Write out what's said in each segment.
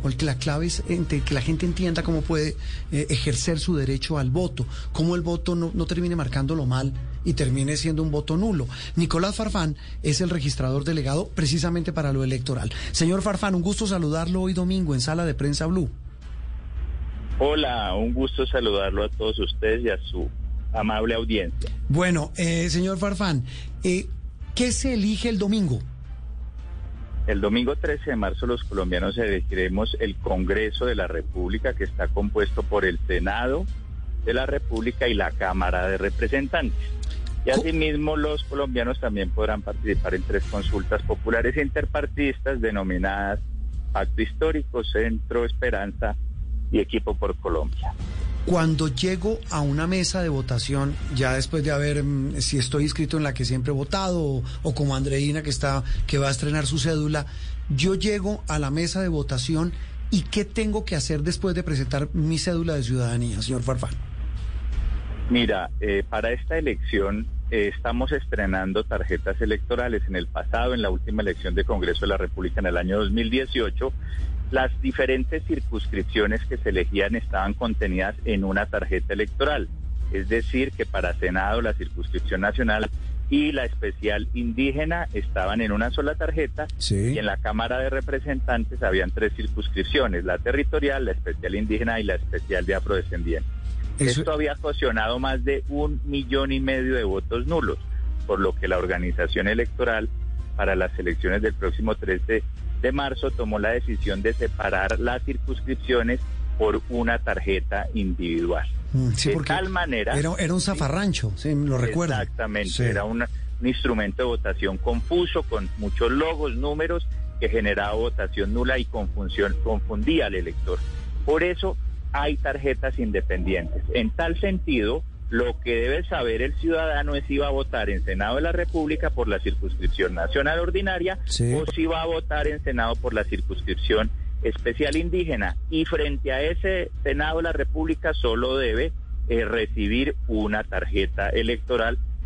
Que la clave es que la gente entienda cómo puede eh, ejercer su derecho al voto, cómo el voto no, no termine marcándolo mal y termine siendo un voto nulo. Nicolás Farfán es el registrador delegado precisamente para lo electoral. Señor Farfán, un gusto saludarlo hoy domingo en Sala de Prensa Blue. Hola, un gusto saludarlo a todos ustedes y a su amable audiencia. Bueno, eh, señor Farfán, eh, ¿qué se elige el domingo? El domingo 13 de marzo los colombianos elegiremos el Congreso de la República que está compuesto por el Senado de la República y la Cámara de Representantes. Y asimismo los colombianos también podrán participar en tres consultas populares interpartidistas denominadas Pacto Histórico, Centro Esperanza y Equipo por Colombia. Cuando llego a una mesa de votación, ya después de haber, mm, si estoy inscrito en la que siempre he votado, o, como Andreina que está, que va a estrenar su cédula, yo llego a la mesa de votación y qué tengo que hacer después de presentar mi cédula de ciudadanía, señor Farfán. Mira, eh, para esta elección eh, estamos estrenando tarjetas electorales. En el pasado, en la última elección de Congreso de la República en el año 2018, las diferentes circunscripciones que se elegían estaban contenidas en una tarjeta electoral. Es decir, que para Senado la circunscripción nacional y la especial indígena estaban en una sola tarjeta Sí. y en la Cámara de Representantes habían tres circunscripciones, la territorial, la especial indígena y la especial de afrodescendientes. Eso- Esto había ocasionado más de un millón y medio de votos nulos, por lo que la organización electoral para las elecciones del próximo 13 de marzo tomó la decisión de separar las circunscripciones por una tarjeta individual. Mm, sí, de tal manera... Era, era un zafarrancho, sí, lo recuerdo. Exactamente, Sí. era una- un instrumento de votación confuso, con muchos logos, números, que generaba votación nula y confusión, confundía al elector. Por eso hay tarjetas independientes. En tal sentido, lo que debe saber el ciudadano es si va a votar en Senado de la República por la circunscripción nacional ordinaria Sí. o si va a votar en Senado por la circunscripción especial indígena. Y frente a ese Senado de la República solo debe eh, recibir una tarjeta electoral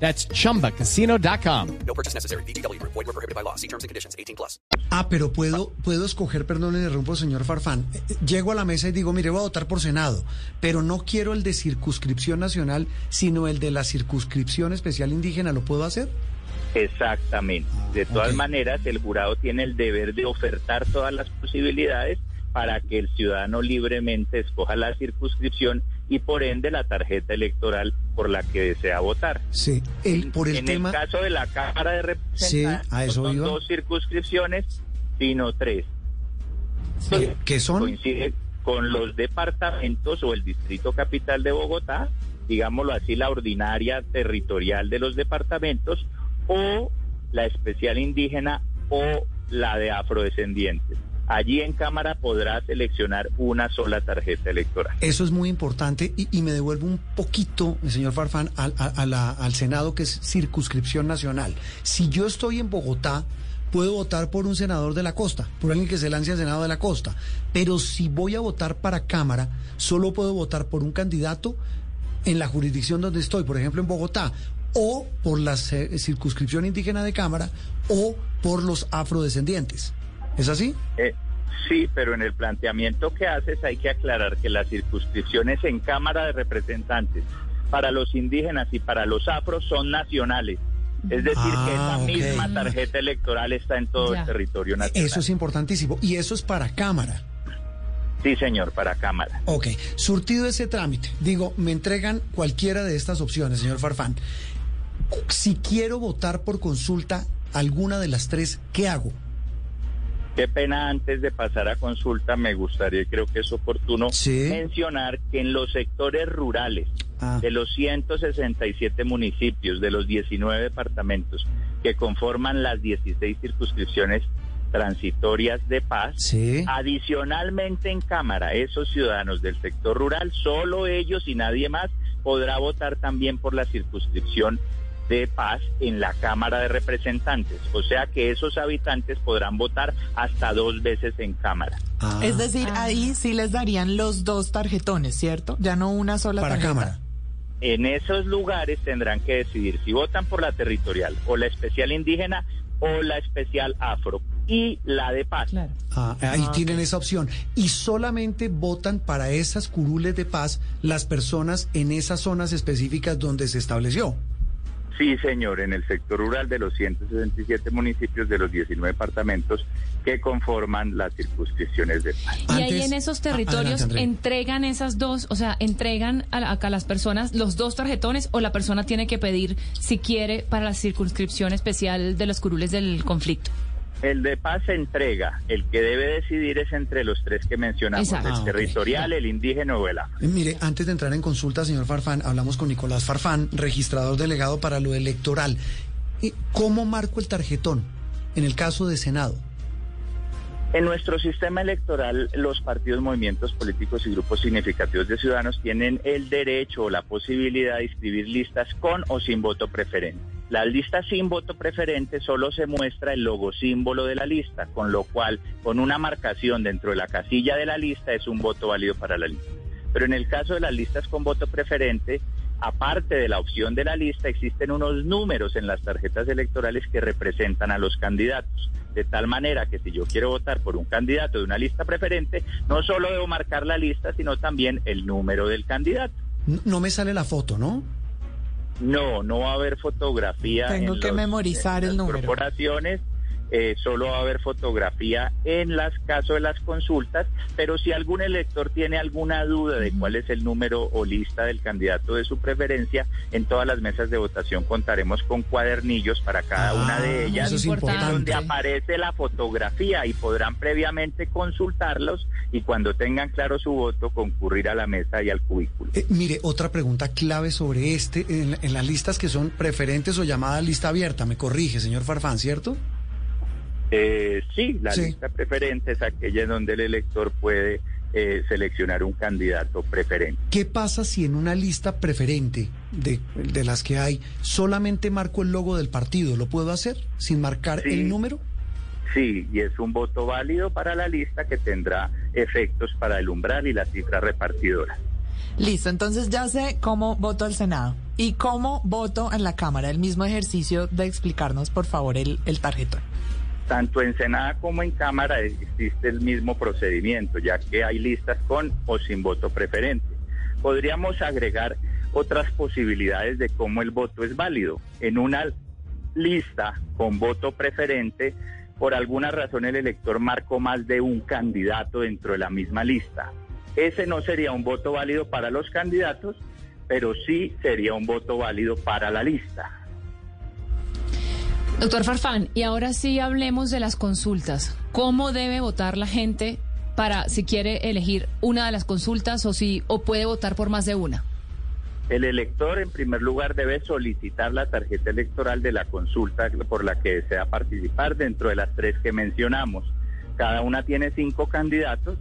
That's chumbacasino.com. No purchase necessary. VGW Group. Void were prohibited by law. See terms and conditions. 18 plus. Ah, pero puedo, puedo escoger, perdón, le interrumpo, señor Farfán. Eh, eh, Llego a la mesa y digo, mire, voy a votar por Senado, pero no quiero el de circunscripción nacional, sino el de la circunscripción especial indígena. ¿Lo puedo hacer? Exactamente. De todas ok. maneras, el jurado tiene el deber de ofertar todas las posibilidades para que el ciudadano libremente escoja la circunscripción y por ende la tarjeta electoral por la que desea votar. Sí. El, por el en tema. el caso de la Cámara de Representantes, Sí, a eso no son iba. dos circunscripciones, sino tres. eh, que son. Coincide con los departamentos o el distrito capital de Bogotá, digámoslo así, la ordinaria territorial de los departamentos, o la especial indígena o la de afrodescendientes. Allí en Cámara podrá seleccionar una sola tarjeta electoral. Eso es muy importante y, me devuelvo un poquito, señor Farfán, al, al Senado, que es circunscripción nacional. Si yo estoy en Bogotá, puedo votar por un senador de la costa, por alguien que se lance al Senado de la costa. Pero si voy a votar para Cámara, solo puedo votar por un candidato en la jurisdicción donde estoy, por ejemplo en Bogotá, o por la ce- circunscripción indígena de Cámara, o por los afrodescendientes. ¿Es así? Eh, sí, pero en el planteamiento que haces hay que aclarar que las circunscripciones en Cámara de Representantes para los indígenas y para los afros son nacionales. Es decir, que Ah, esa ok. misma tarjeta electoral está en todo Ya. el territorio nacional. Eso es importantísimo. Y eso es para Cámara. Sí, señor, para Cámara. Ok, surtido ese trámite, digo, me entregan cualquiera de estas opciones, señor Farfán. Si quiero votar por consulta alguna de las tres, ¿qué hago? Qué pena antes de pasar a consulta, me gustaría, y creo que es oportuno, Sí. mencionar que en los sectores rurales Ah. de los 167 municipios, de los 19 departamentos que conforman las 16 circunscripciones transitorias de paz, Sí. adicionalmente en Cámara, esos ciudadanos del sector rural, solo ellos y nadie más podrá votar también por la circunscripción de paz en la Cámara de Representantes. O sea que esos habitantes podrán votar hasta dos veces en Cámara. Ah, Es decir, ahí sí les darían los dos tarjetones, ¿cierto? Ya no una sola para tarjeta. Cámara. En esos lugares tendrán que decidir si votan por la territorial o la especial indígena o la especial afro y la de paz. Claro. Ah, ahí Ah, tienen esa opción. Y solamente votan para esas curules de paz las personas en esas zonas específicas donde se estableció. Sí, señor, en el sector rural de los 167 municipios de los 19 departamentos que conforman las circunscripciones de paz. Y ahí en esos Ah, territorios adelante, entregan esas dos, o sea, entregan a, la- a las personas los dos tarjetones o la persona tiene que pedir si quiere para la circunscripción especial de los curules del conflicto. El de paz se entrega, el que debe decidir es entre los tres que mencionamos, Exacto. el Ah, territorial, el indígena o el afro. Eh, Mire, antes de entrar en consulta, señor Farfán, hablamos con Nicolás Farfán, registrador delegado para lo electoral. ¿Cómo marco el tarjetón en el caso de Senado? En nuestro sistema electoral, los partidos, movimientos políticos y grupos significativos de ciudadanos tienen el derecho o la posibilidad de inscribir listas con o sin voto preferente. Las listas sin voto preferente solo se muestra el logo símbolo de la lista, con lo cual, con una marcación dentro de la casilla de la lista es un voto válido para la lista. Pero en el caso de las listas con voto preferente, aparte de la opción de la lista, existen unos números en las tarjetas electorales que representan a los candidatos. De tal manera que si yo quiero votar por un candidato de una lista preferente, no solo debo marcar la lista, sino también el número del candidato. No me sale la foto, ¿no? No, no va a haber fotografía. Tengo en que los- memorizar en el las número. Corporaciones, eh, solo va a haber fotografía en las casos de las consultas, pero si algún elector tiene alguna duda de cuál es el número o lista del candidato de su preferencia, en todas las mesas de votación contaremos con cuadernillos para cada Ah, una de ellas, es importante. donde aparece la fotografía y podrán previamente consultarlos y cuando tengan claro su voto concurrir a la mesa y al cubículo. Eh, mire, otra pregunta clave sobre este, en, en las listas que son preferentes o llamadas lista abierta, me corrige, señor Farfán, ¿cierto? Eh, sí, la Sí. lista preferente es aquella en donde el elector puede eh, seleccionar un candidato preferente. ¿Qué pasa si en una lista preferente de, de las que hay solamente marco el logo del partido? ¿Lo puedo hacer sin marcar Sí. el número? Sí, y es un voto válido para la lista que tendrá efectos para el umbral y la cifra repartidora. Listo, entonces ya sé cómo voto al Senado y cómo voto en la Cámara. El mismo ejercicio de explicarnos, por favor, el, el tarjetón. Tanto en Senada como en Cámara existe el mismo procedimiento, ya que hay listas con o sin voto preferente. Podríamos agregar otras posibilidades de cómo el voto es válido. En una lista con voto preferente, por alguna razón el elector marcó más de un candidato dentro de la misma lista. Ese no sería un voto válido para los candidatos, pero sí sería un voto válido para la lista. Doctor Farfán, y ahora sí hablemos de las consultas. ¿Cómo debe votar la gente para si quiere elegir una de las consultas o si o puede votar por más de una? El elector, en primer lugar, debe solicitar la tarjeta electoral de la consulta por la que desea participar dentro de las tres que mencionamos. Cada una tiene cinco candidatos.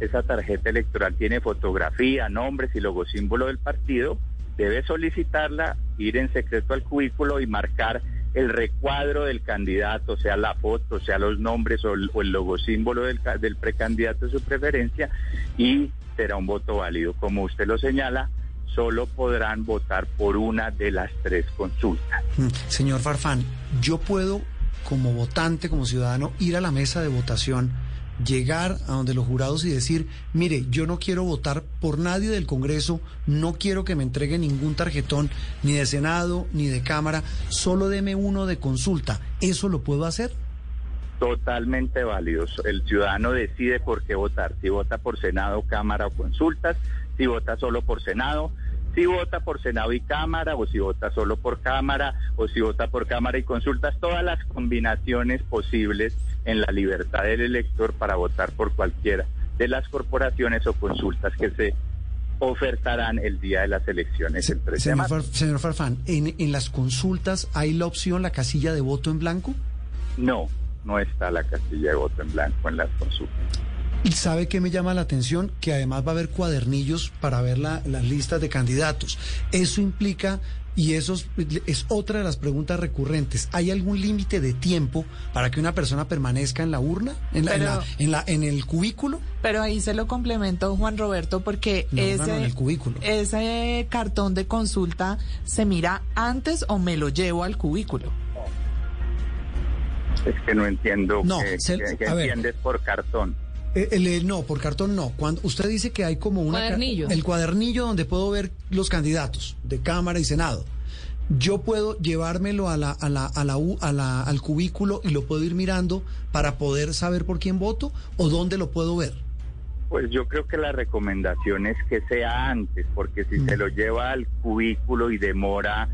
Esa tarjeta electoral tiene fotografía, nombres y logosímbolo del partido. Debe solicitarla, ir en secreto al cubículo y marcar el recuadro del candidato, sea la foto, sea los nombres o el, o el logosímbolo del, del precandidato de su preferencia y será un voto válido. Como usted lo señala, solo podrán votar por una de las tres consultas. Mm, Señor Farfán, yo puedo, como votante, como ciudadano, ir a la mesa de votación, llegar a donde los jurados y decir, mire, yo no quiero votar por nadie del Congreso, no quiero que me entregue ningún tarjetón, ni de Senado, ni de Cámara, solo deme uno de consulta. ¿Eso lo puedo hacer? Totalmente válidos. El ciudadano decide por qué votar, si vota por Senado, Cámara o consultas, si vota solo por Senado, si vota por Senado y Cámara, o si vota solo por Cámara, o si vota por Cámara y consultas, todas las combinaciones posibles en la libertad del elector para votar por cualquiera de las corporaciones o consultas que se ofertarán el día de las elecciones el 13 de Señor, marzo. Far- señor Farfán, ¿en, en las consultas hay la opción, la casilla de voto en blanco? No, no está la casilla de voto en blanco en las consultas. ¿Y sabe qué me llama la atención? Que además va a haber cuadernillos para ver la- las listas de candidatos. Eso implica, y eso es, es otra de las preguntas recurrentes, ¿hay algún límite de tiempo para que una persona permanezca en la urna, en, la, en, la- en, la- en el cubículo? Pero ahí se lo complementó Juan Roberto porque No, ese, no, en el cubículo. ese cartón de consulta se mira antes o me lo llevo al cubículo. Es que no entiendo No, se- ver. entiendes por cartón. Eh, el- el- no, por cartón no. Cuando usted dice que hay como una Cuadernillo. el cuadernillo donde puedo ver los candidatos de Cámara y Senado. Yo puedo llevármelo a la, a la, a la, U- a la- al cubículo y lo puedo ir mirando para poder saber por quién voto o dónde lo puedo ver. Pues yo creo que la recomendación es que sea antes, porque si Mm. se lo lleva al cubículo y demora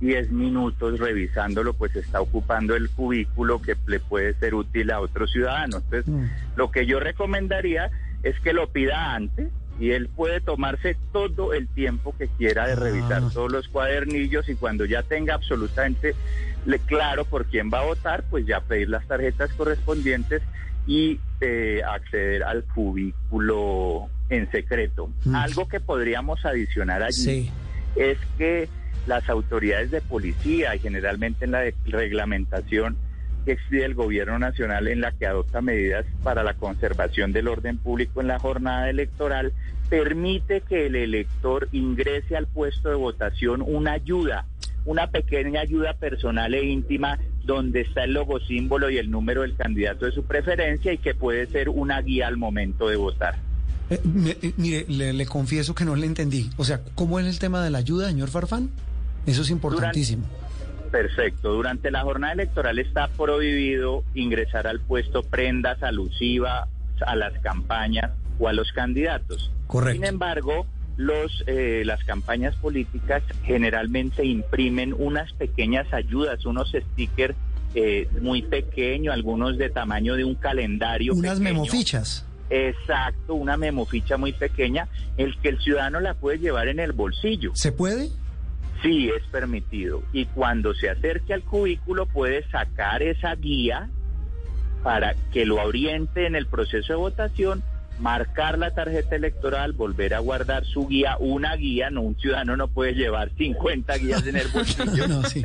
10 minutos revisándolo, pues está ocupando el cubículo que le puede ser útil a otro ciudadano. Entonces, Mm. lo que yo recomendaría es que lo pida antes y él puede tomarse todo el tiempo que quiera de Ah. revisar todos los cuadernillos y cuando ya tenga absolutamente claro por quién va a votar, pues ya pedir las tarjetas correspondientes y eh, acceder al cubículo en secreto. Mm. Algo que podríamos adicionar allí Sí. es que las autoridades de policía y generalmente en la reglamentación que exige el gobierno nacional en la que adopta medidas para la conservación del orden público en la jornada electoral, permite que el elector ingrese al puesto de votación una ayuda, una pequeña ayuda personal e íntima donde está el logo símbolo y el número del candidato de su preferencia y que puede ser una guía al momento de votar. Eh, eh, mire, le confieso que no le entendí. O sea, ¿cómo es el tema de la ayuda, señor Farfán? Eso es importantísimo. Perfecto. Durante la jornada electoral está prohibido ingresar al puesto prendas alusivas a las campañas o a los candidatos. Correcto. Sin embargo, los, eh, las campañas políticas generalmente imprimen unas pequeñas ayudas, unos stickers eh, muy pequeños, algunos de tamaño de un calendario. Unas pequeño. memofichas. Exacto, una memoficha muy pequeña, el que el ciudadano la puede llevar en el bolsillo. ¿Se puede? Sí, es permitido. Y cuando se acerque al cubículo puede sacar esa guía para que lo oriente en el proceso de votación, marcar la tarjeta electoral, volver a guardar su guía, una guía, no un ciudadano no puede llevar 50 guías en el bolsillo. No, sí.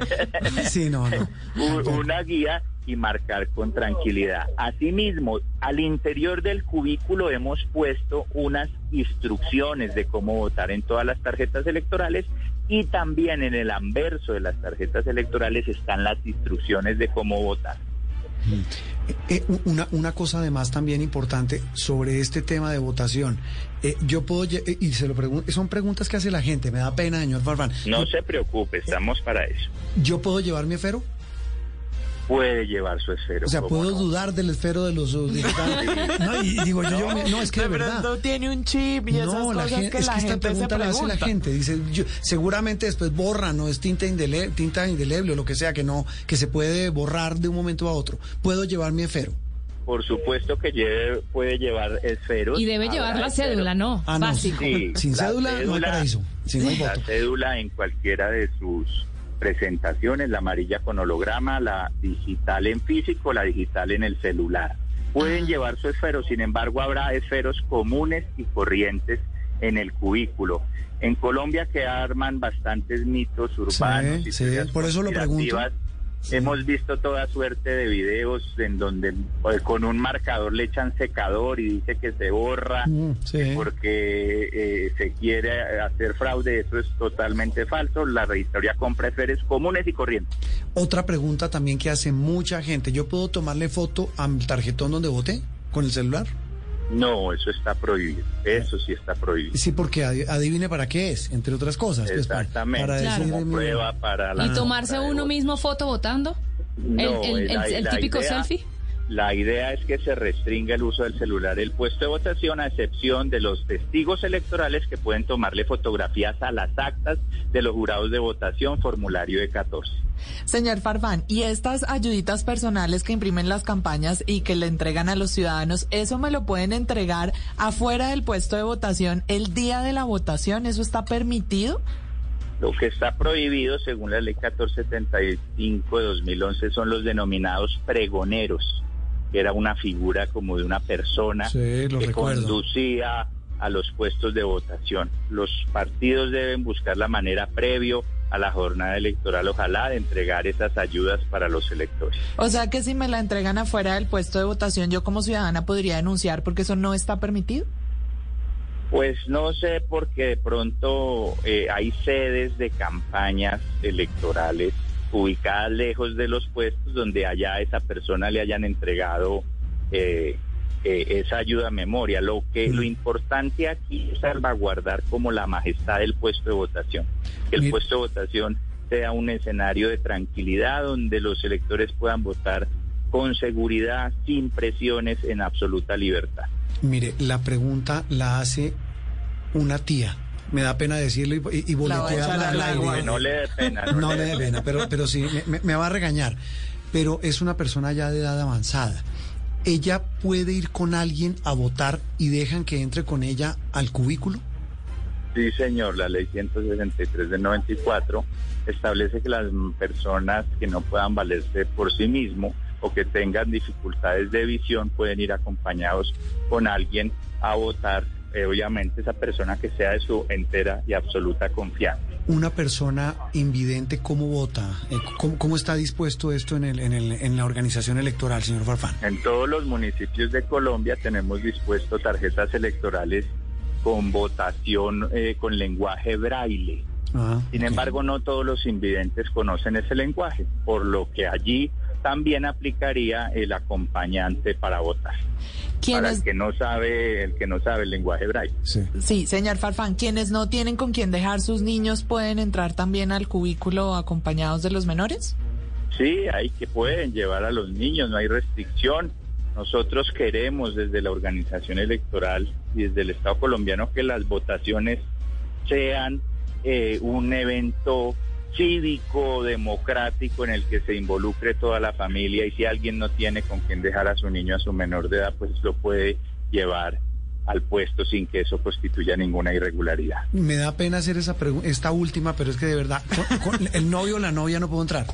Sí, no, no. Una guía y marcar con tranquilidad. Asimismo, al interior del cubículo hemos puesto unas instrucciones de cómo votar en todas las tarjetas electorales y también en el anverso de las tarjetas electorales están las instrucciones de cómo votar. Eh, u- una, una cosa además también importante sobre este tema de votación. Eh, yo puedo, eh, y se lo pregunto, son preguntas que hace la gente, me da pena, señor Farfán. No se preocupe, estamos para eso. ¿Yo puedo llevar mi esfero? Puede llevar su esfero. O sea, ¿cómo ¿puedo no? dudar del esfero de los digitales? No, y digo yo, yo me- no, es que de, de verdad. pronto tiene un chip y esas No, la cosas gente, que es la que esta gente pregunta se la hace la pregunta. gente. Dice, yo- seguramente después borran, o es tinta, indele- tinta indeleble o lo que sea, que no, que se puede borrar de un momento a otro. ¿Puedo llevar mi esfero? Por supuesto que lleve, puede llevar esferos. Y debe llevar la esferos. cédula, ¿no? Ah, no. Básico. Sí, Sin la cédula no hay paraíso. Si no hay la voto. cédula en cualquiera de sus presentaciones, la amarilla con holograma, la digital en físico, la digital en el celular. Pueden llevar su esfero, sin embargo habrá esferos comunes y corrientes en el cubículo. En Colombia que arman bastantes mitos urbanos. Sí, y sí, por eso lo pregunto. Hemos visto toda suerte de videos en donde eh, con un marcador le echan secador y dice que se borra Mm, sí. porque eh, se quiere hacer fraude. Eso es totalmente falso. La registraduría compra esferos comunes y corrientes. Otra pregunta también que hace mucha gente. ¿Yo puedo tomarle foto al tarjetón donde voté con el celular? No, eso está prohibido. Eso sí está prohibido. Sí, porque adi- adivine para qué es, entre otras cosas. pues, para- Exactamente. para Claro. decir, Como mira, prueba para la ¿Y tomarse uno mismo foto votando? No, el, el- la- el- el la típico idea- selfie. La idea es que se restringa el uso del celular el puesto de votación a excepción de los testigos electorales que pueden tomarle fotografías a las actas de los jurados de votación, formulario de 14. Señor Farfán, ¿y estas ayuditas personales que imprimen las campañas y que le entregan a los ciudadanos, eso me lo pueden entregar afuera del puesto de votación el día de la votación? ¿Eso está permitido? Lo que está prohibido, según la ley 1475 de 2011, son los denominados pregoneros, que era una figura como de una persona Sí, que recuerdo. conducía a los puestos de votación. Los partidos deben buscar la manera previo a la jornada electoral, ojalá, de entregar esas ayudas para los electores. O sea que si me la entregan afuera del puesto de votación, yo como ciudadana podría denunciar porque eso no está permitido. Pues no sé, porque de pronto eh, hay sedes de campañas electorales ubicadas lejos de los puestos donde allá a esa persona le hayan entregado eh, eh, esa ayuda a memoria. Lo que lo importante aquí es salvaguardar como la majestad del puesto de votación. Que el puesto de votación sea un escenario de tranquilidad donde los electores puedan votar con seguridad, sin presiones, en absoluta libertad. Mire, la pregunta la hace una tía. Me da pena decirlo y, y, y boletearla al agua. aire. Que no le dé pena. No le dé pena, pero, pero sí, me- me, me va a regañar. Pero es una persona ya de edad avanzada. ¿Ella puede ir con alguien a votar y dejan que entre con ella al cubículo? Sí, señor, la ley 163 del 94 establece que las personas que no puedan valerse por sí mismo o que tengan dificultades de visión pueden ir acompañados con alguien a votar, eh, obviamente esa persona que sea de su entera y absoluta confianza. Una persona invidente, ¿cómo vota? Eh, ¿Cómo, cómo está dispuesto esto en, el, en, el, en la organización electoral, señor Farfán? En todos los municipios de Colombia tenemos dispuesto tarjetas electorales con votación eh, con lenguaje braille. Ah, Sin embargo, no todos los invidentes conocen ese lenguaje, por lo que allí también aplicaría el acompañante para votar. Para ¿Quiénes, el que no sabe, el que no sabe el lenguaje braille. Sí. sí, señor Farfán, quienes no tienen con quién dejar sus niños pueden entrar también al cubículo acompañados de los menores? Sí, hay que pueden llevar a los niños, no hay restricción. Nosotros queremos desde la organización electoral y desde el Estado colombiano que las votaciones sean eh, un evento cívico, democrático, en el que se involucre toda la familia y si alguien no tiene con quién dejar a su niño a su menor de edad, pues lo puede llevar al puesto sin que eso constituya ninguna irregularidad. Me da pena hacer esa esta última, pero es que de verdad, el novio o la novia no puedo entrar.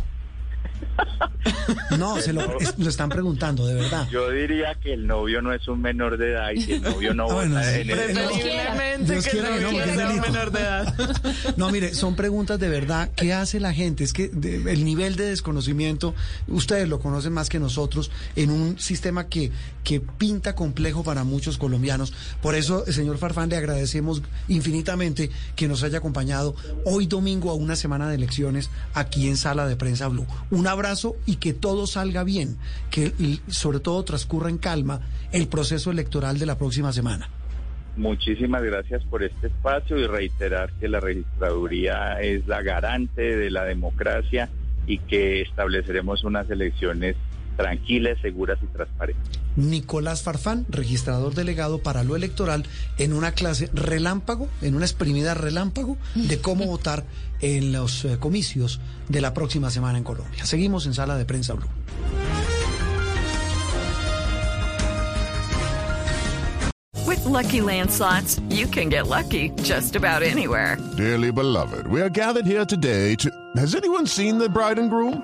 No, se lo, es- lo están preguntando, de verdad. Yo diría que el novio no es un menor de edad y si el novio no bueno, vota sí. en el- Preferiblemente Dios que quiera que no sea un menor de edad. No, mire, son preguntas de verdad. ¿Qué hace la gente? Es que de- el nivel de desconocimiento, ustedes lo conocen más que nosotros, en un sistema que, que pinta complejo para muchos colombianos. Por eso, señor Farfán, le agradecemos infinitamente que nos haya acompañado hoy domingo a una semana de elecciones aquí en Sala de Prensa Blue. Un abrazo y que todo salga bien, que sobre todo transcurra en calma el proceso electoral de la próxima semana. Muchísimas gracias por este espacio y reiterar que la registraduría es la garante de la democracia y que estableceremos unas elecciones tranquilas, seguras y transparentes. Nicolás Farfán, registrador delegado para lo electoral, en una clase relámpago, en una exprimida relámpago de cómo votar en los eh, comicios de la próxima semana en Colombia. Seguimos en Sala de Prensa Blue. With Lucky Land slots, you can get lucky just about anywhere. Dearly beloved, we are gathered here today to. Has anyone seen the bride and groom?